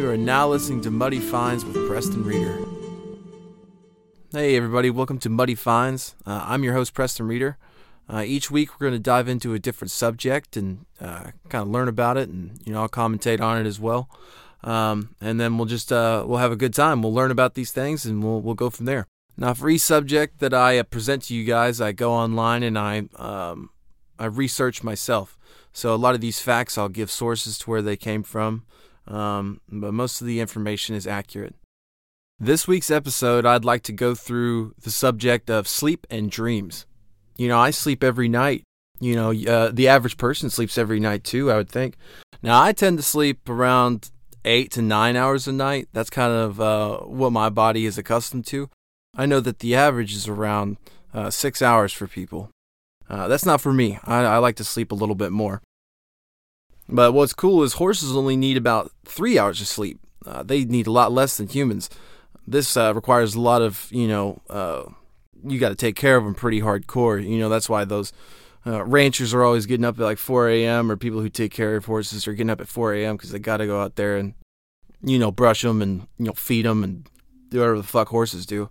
You are now listening to Muddy Finds with Preston Reader. Hey, everybody, welcome to Muddy Finds. Uh, I'm your host, Preston Reader. Uh, each week, we're going to dive into a different subject and uh, kind of learn about it, and you know, I'll commentate on it as well. Um, and then we'll just uh, we'll have a good time. We'll learn about these things, and we'll we'll go from there. Now, for each subject that I uh, present to you guys, I go online and I um, I research myself. So a lot of these facts, I'll give sources to where they came from, um, but most of the information is accurate. This week's episode, I'd like to go through the subject of sleep and dreams. You know, I sleep every night. You know, uh, the average person sleeps every night too, I would think. Now, I tend to sleep around eight to nine hours a night. That's kind of uh, what my body is accustomed to. I know that the average is around uh, six hours for people. Uh, that's not for me. I, I like to sleep a little bit more. But what's cool is horses only need about three hours of sleep. Uh, they need a lot less than humans. This uh, requires a lot of, you know, uh, you got to take care of them pretty hardcore. You know, that's why those uh, ranchers are always getting up at like 4 a.m. or people who take care of horses are getting up at 4 a.m. because they got to go out there and, you know, brush them and, you know, feed them and do whatever the fuck horses do.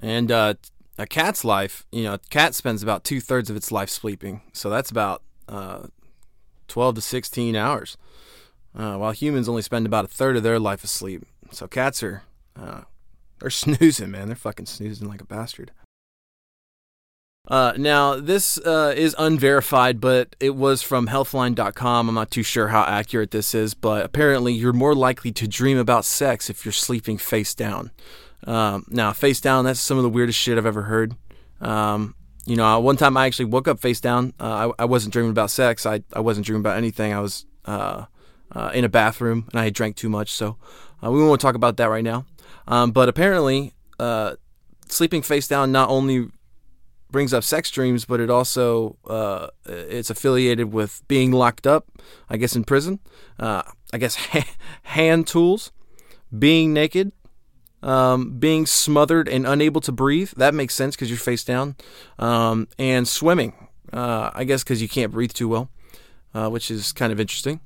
And uh, a cat's life, you know, a cat spends about two thirds of its life sleeping. So that's about uh, 12 to 16 hours. Uh, while humans only spend about a third of their life asleep. So cats are, uh, they're snoozing, man. They're fucking snoozing like a bastard. Uh, now, this uh, is unverified, but it was from healthline.com. I'm not too sure how accurate this is, but apparently you're more likely to dream about sex if you're sleeping face down. Um, now, face down, that's some of the weirdest shit I've ever heard. Um, you know, one time I actually woke up face down. Uh, I, I, wasn't dreaming about sex. I, I wasn't dreaming about anything. I was uh, uh, in a bathroom and I had drank too much. So uh, we won't talk about that right now. Um, but apparently, uh, sleeping face down not only brings up sex dreams, but it also uh, it's affiliated with being locked up. I guess in prison. I guess hand tools, being naked, um, being smothered and unable to breathe. That makes sense because you're face down. Um, and swimming, uh, I guess because you can't breathe too well, uh, which is kind of interesting.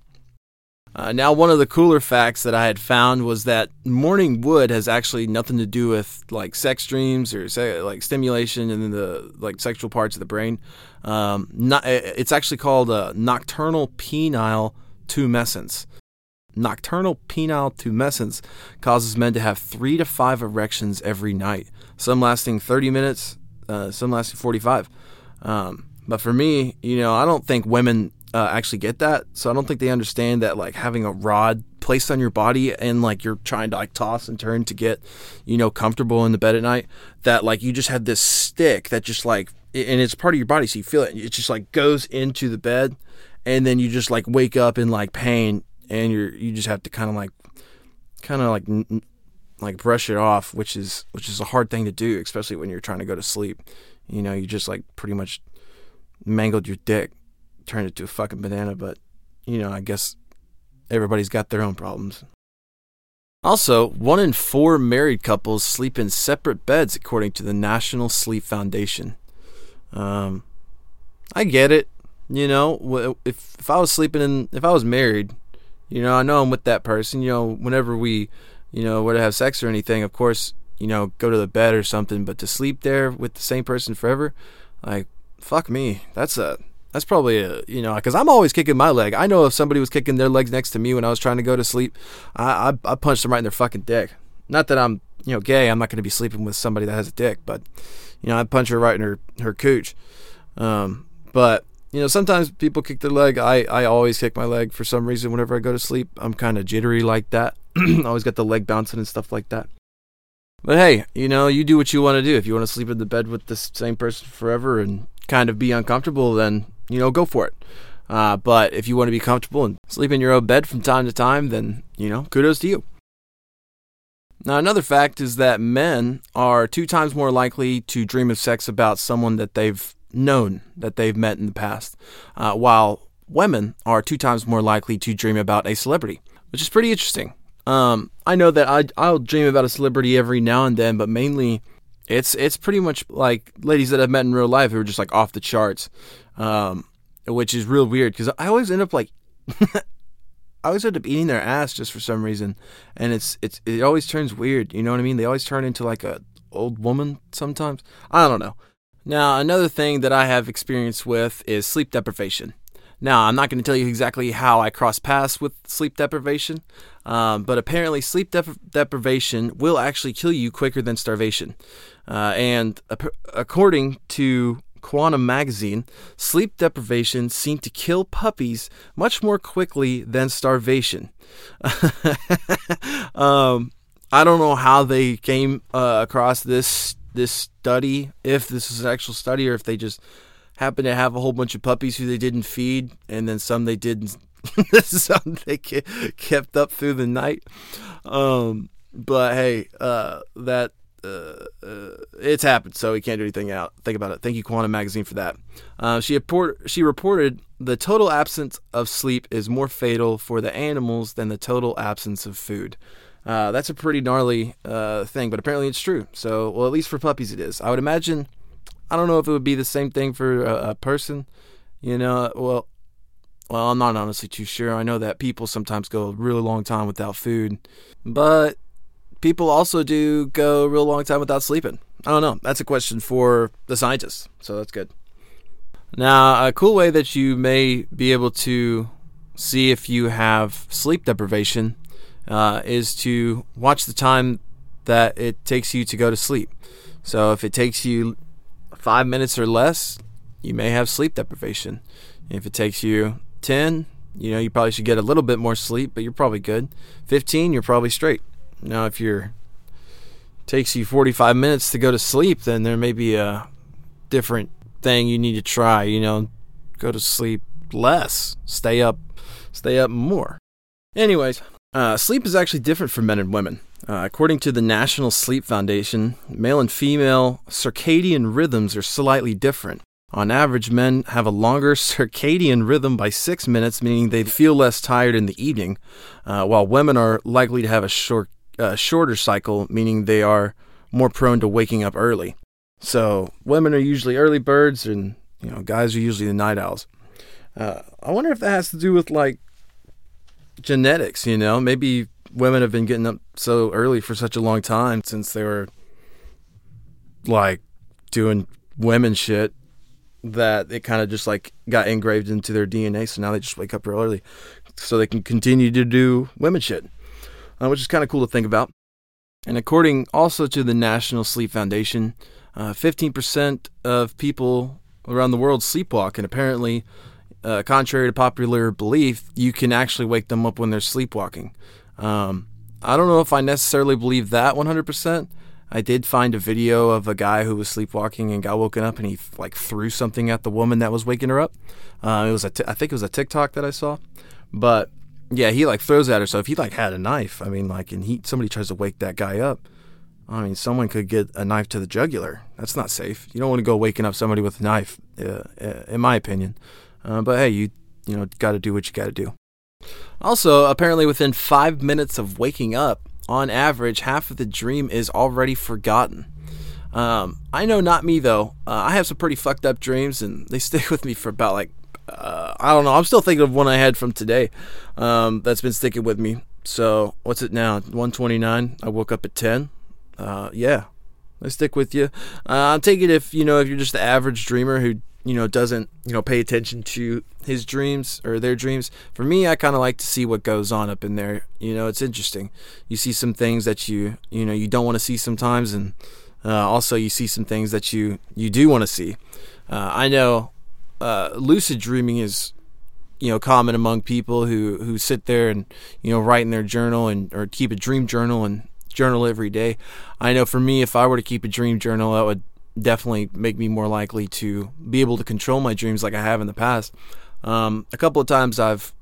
Uh, now, one of the cooler facts that I had found was that morning wood has actually nothing to do with like sex dreams or like stimulation and the like sexual parts of the brain. Um, not, it's actually called a nocturnal penile tumescence. Nocturnal penile tumescence causes men to have three to five erections every night, some lasting 30 minutes, uh, some lasting 45. Um, but for me, you know, I don't think women uh, actually get that. So I don't think they understand that like having a rod placed on your body and like you're trying to like toss and turn to get, you know, comfortable in the bed at night. That like you just have this stick that just like and it's part of your body, so you feel it. It just like goes into the bed, and then you just like wake up in like pain and you're you just have to kind of like kind of like like brush it off, which is which is a hard thing to do, especially when you're trying to go to sleep. You know, you just like pretty much mangled your dick, turned it to a fucking banana. But you know, I guess everybody's got their own problems. Also, one in four married couples sleep in separate beds, according to the National Sleep Foundation. Um, I get it. You know, if if I was sleeping in, if I was married, you know, I know I'm with that person. You know, whenever we, you know, were to have sex or anything, of course, you know, go to the bed or something. But to sleep there with the same person forever, like, fuck me. That's a that's probably a you know because I'm always kicking my leg. I know if somebody was kicking their legs next to me when I was trying to go to sleep, I I, I punched them right in their fucking dick. Not that I'm you know gay. I'm not going to be sleeping with somebody that has a dick, but you know I punch her right in her her cooch. Um, but you know, sometimes people kick their leg. I, I always kick my leg for some reason whenever I go to sleep. I'm kind of jittery like that. I always got the leg bouncing and stuff like that. But hey, you know, you do what you want to do. If you want to sleep in the bed with the same person forever and kind of be uncomfortable, then, you know, go for it. Uh, but if you want to be comfortable and sleep in your own bed from time to time, then, you know, kudos to you. Now, another fact is that men are two times more likely to dream of sex about someone that they've known that they've met in the past, uh, while women are two times more likely to dream about a celebrity, which is pretty interesting. Um, I know that I, I'll dream about a celebrity every now and then, but mainly it's it's pretty much like ladies that I've met in real life who are just like off the charts, um, which is real weird because I always end up like I always end up eating their ass just for some reason, and it's it's it always turns weird. You know what I mean? They always turn into like a old woman sometimes. I don't know. Now another thing that I have experience with is sleep deprivation. Now I'm not going to tell you exactly how I cross paths with sleep deprivation, um, but apparently sleep dep- deprivation will actually kill you quicker than starvation. Uh, and ap- according to Quanta magazine, sleep deprivation seemed to kill puppies much more quickly than starvation. um, I don't know how they came uh, across this this study, if this is an actual study, or if they just happened to have a whole bunch of puppies who they didn't feed, and then some they didn't. some they kept up through the night. Um, but hey, uh, that uh, uh, it's happened, so we can't do anything out. Think about it. Thank you, Quanta Magazine, for that. Uh, she, report, she reported the total absence of sleep is more fatal for the animals than the total absence of food. Uh, that's a pretty gnarly uh, thing, but apparently it's true. So, well, at least for puppies, it is. I would imagine. I don't know if it would be the same thing for a, a person. You know, well, well, I'm not honestly too sure. I know that people sometimes go a really long time without food, but people also do go a real long time without sleeping. I don't know. That's a question for the scientists. So that's good. Now, a cool way that you may be able to see if you have sleep deprivation uh, is to watch the time that it takes you to go to sleep. So if it takes you five minutes or less, you may have sleep deprivation. If it takes you 10, you know, you probably should get a little bit more sleep, but you're probably good. 15, you're probably straight. Now, if you're takes you 45 minutes to go to sleep, then there may be a different thing you need to try. You know, go to sleep less, stay up, stay up more. Anyways, uh, sleep is actually different for men and women. Uh, according to the National Sleep Foundation, male and female circadian rhythms are slightly different. On average, men have a longer circadian rhythm by six minutes, meaning they feel less tired in the evening, uh, while women are likely to have a short a shorter cycle, meaning they are more prone to waking up early. So women are usually early birds, and you know guys are usually the night owls. Uh, I wonder if that has to do with like genetics. You know, maybe women have been getting up so early for such a long time since they were like doing women shit that it kind of just like got engraved into their DNA. So now they just wake up real early so they can continue to do women shit uh, which is kind of cool to think about. And according also to the National Sleep Foundation, uh, 15% of people around the world sleepwalk, and apparently, uh, contrary to popular belief, you can actually wake them up when they're sleepwalking. Um, I don't know if I necessarily believe that 100%. I did find a video of a guy who was sleepwalking and got woken up, and he like threw something at the woman that was waking her up. Uh, it was a t- I think it was a TikTok that I saw, but yeah, he like throws at her. So if he like had a knife, I mean, like, and he somebody tries to wake that guy up, I mean, someone could get a knife to the jugular. That's not safe. You don't want to go waking up somebody with a knife, uh, uh in my opinion. Uh, but hey, you you know got to do what you got to do. Also, apparently, within five minutes of waking up, on average, half of the dream is already forgotten. Um, I know not me though. Uh, I have some pretty fucked up dreams, and they stay with me for about like uh, I don't know. I'm still thinking of one I had from today um, that's been sticking with me. So what's it now? 129. I woke up at 10. Uh, yeah, I stick with you. Uh, I'll take it if you know if you're just the average dreamer who you know doesn't you know pay attention to his dreams or their dreams. For me, I kind of like to see what goes on up in there. You know, it's interesting. You see some things that you you know you don't want to see sometimes, and uh, also you see some things that you you do want to see. Uh, I know uh, lucid dreaming is you know common among people who who sit there and you know write in their journal and or keep a dream journal and journal every day. I know for me, if I were to keep a dream journal, that would definitely make me more likely to be able to control my dreams like I have in the past. Um, a couple of times I've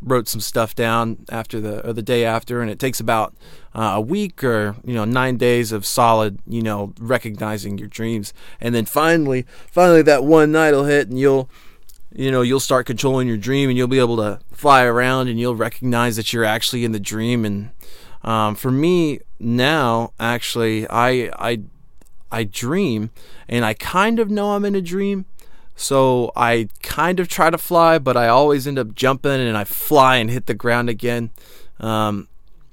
wrote some stuff down after the or the day after, and it takes about uh, a week or you know nine days of solid you know recognizing your dreams, and then finally, finally that one night will hit, and you'll you know you'll start controlling your dream, and you'll be able to fly around, and you'll recognize that you're actually in the dream. And um, for me now, actually, I I I dream, and I kind of know I'm in a dream So I kind of try to fly, but I always end up jumping and I fly and hit the ground again. Um,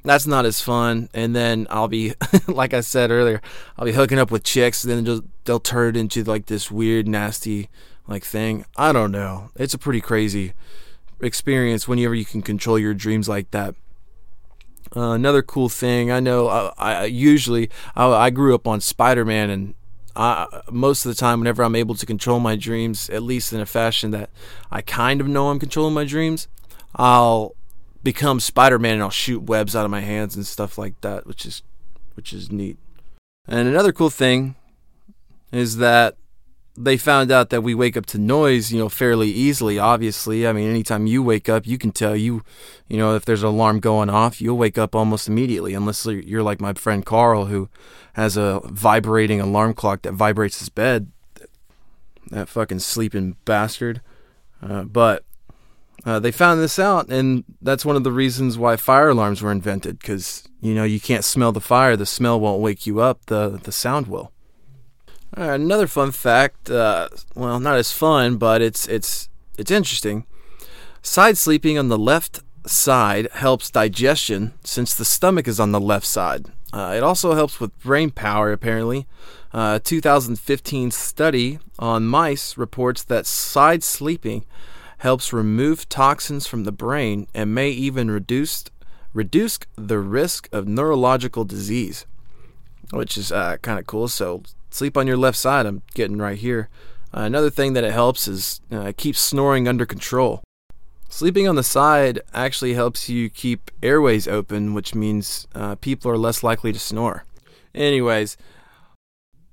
that's not as fun. And then I'll be, like I said earlier, I'll be hooking up with chicks. Then they'll turn it into like this weird, nasty like thing. I don't know. It's a pretty crazy experience whenever you can control your dreams like that. Uh, another cool thing I know, I, I usually I, I, grew up on Spider-Man, and I, most of the time, whenever I'm able to control my dreams, at least in a fashion that I kind of know I'm controlling my dreams, I'll become Spider-Man and I'll shoot webs out of my hands and stuff like that, which is which is neat. And another cool thing is that they found out that we wake up to noise, you know, fairly easily. Obviously, I mean, anytime you wake up, you can tell you, you know, if there's an alarm going off, you'll wake up almost immediately, unless you're like my friend Carl, who has a vibrating alarm clock that vibrates his bed. That fucking sleeping bastard. Uh, but uh, they found this out, and that's one of the reasons why fire alarms were invented. Because you know, you can't smell the fire; the smell won't wake you up; the the sound will. Another fun fact, uh, well, not as fun, but it's it's it's interesting. Side sleeping on the left side helps digestion since the stomach is on the left side. Uh, it also helps with brain power, apparently. Uh, a 2015 study on mice reports that side sleeping helps remove toxins from the brain and may even reduce reduce the risk of neurological disease, which is uh, kind of cool. So sleep on your left side. I'm getting right here. Uh, another thing that it helps is uh, keep snoring under control. Sleeping on the side actually helps you keep airways open, which means uh, people are less likely to snore. Anyways,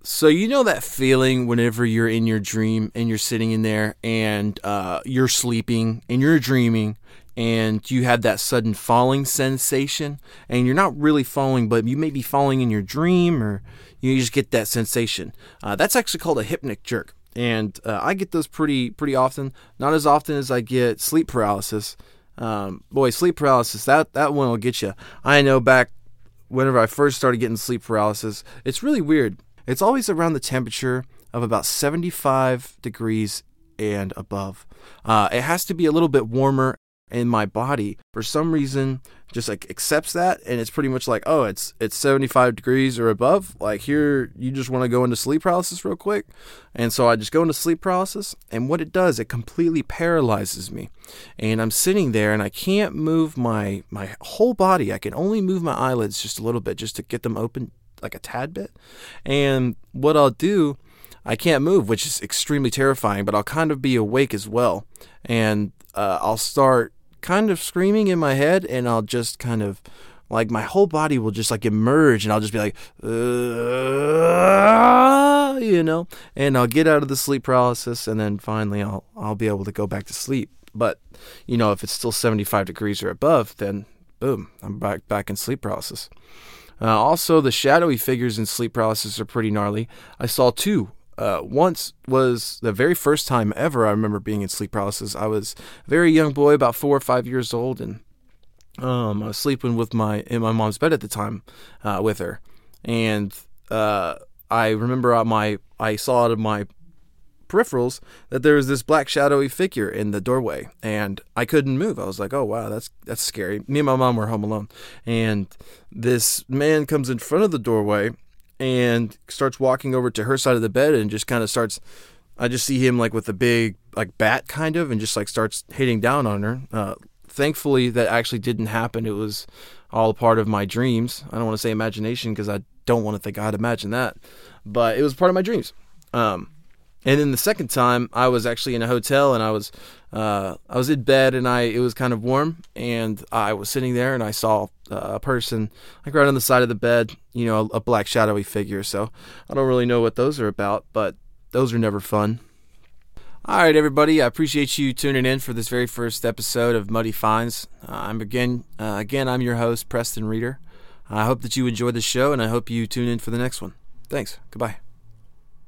so you know that feeling whenever you're in your dream and you're sitting in there and uh, you're sleeping and you're dreaming and you have that sudden falling sensation and you're not really falling but you may be falling in your dream or you just get that sensation. Uh, that's actually called a hypnic jerk. And uh, i get those pretty pretty often. Not as often as i get sleep paralysis. Um, boy sleep paralysis that that one will get you i know back whenever i first started getting sleep paralysis it's really weird. It's always around the temperature of about 75 degrees and above. Uh, it has to be a little bit warmer in my body for some reason just like accepts that and it's pretty much like oh it's it's 75 degrees or above like here you just want to go into sleep paralysis real quick? And so i just go into sleep paralysis and what it does it completely paralyzes me. And i'm sitting there and i can't move my my whole body. I can only move my eyelids just a little bit just to get them open like a tad bit. And what i'll do I can't move, which is extremely terrifying, but I'll kind of be awake as well. And uh, I'll start kind of screaming in my head and I'll just kind of like my whole body will just like emerge and I'll just be like you know? And I'll get out of the sleep paralysis and then finally I'll I'll be able to go back to sleep. But you know if it's still 75 degrees or above then boom I'm back back in sleep paralysis. Uh, also the shadowy figures in sleep paralysis are pretty gnarly. I saw two uh, once was the very first time ever I remember being in sleep paralysis. I was a very young boy, about four or five years old, and um, I was sleeping with my in my mom's bed at the time uh, with her, and uh, I remember my I saw out of my peripherals that there was this black shadowy figure in the doorway, and I couldn't move. I was like, "Oh wow, that's that's scary." Me and my mom were home alone, and this man comes in front of the doorway and starts walking over to her side of the bed and just kind of starts I just see him like with a big like bat kind of and just like starts hitting down on her. Uh, thankfully that actually didn't happen. It was all part of my dreams. I don't want to say imagination because I don't want to think I'd imagine that, but it was part of my dreams. Um, and then the second time, I was actually in a hotel and I was uh, I was in bed and I it was kind of warm and I was sitting there and I saw uh, a person like right on the side of the bed, you know, a, a black shadowy figure. So I don't really know what those are about, but those are never fun. All right, everybody. I appreciate you tuning in for this very first episode of Muddy Finds. Uh, I'm again, uh, again, I'm your host, Preston Reeder. I hope that you enjoyed the show, and I hope you tune in for the next one. Thanks. Goodbye.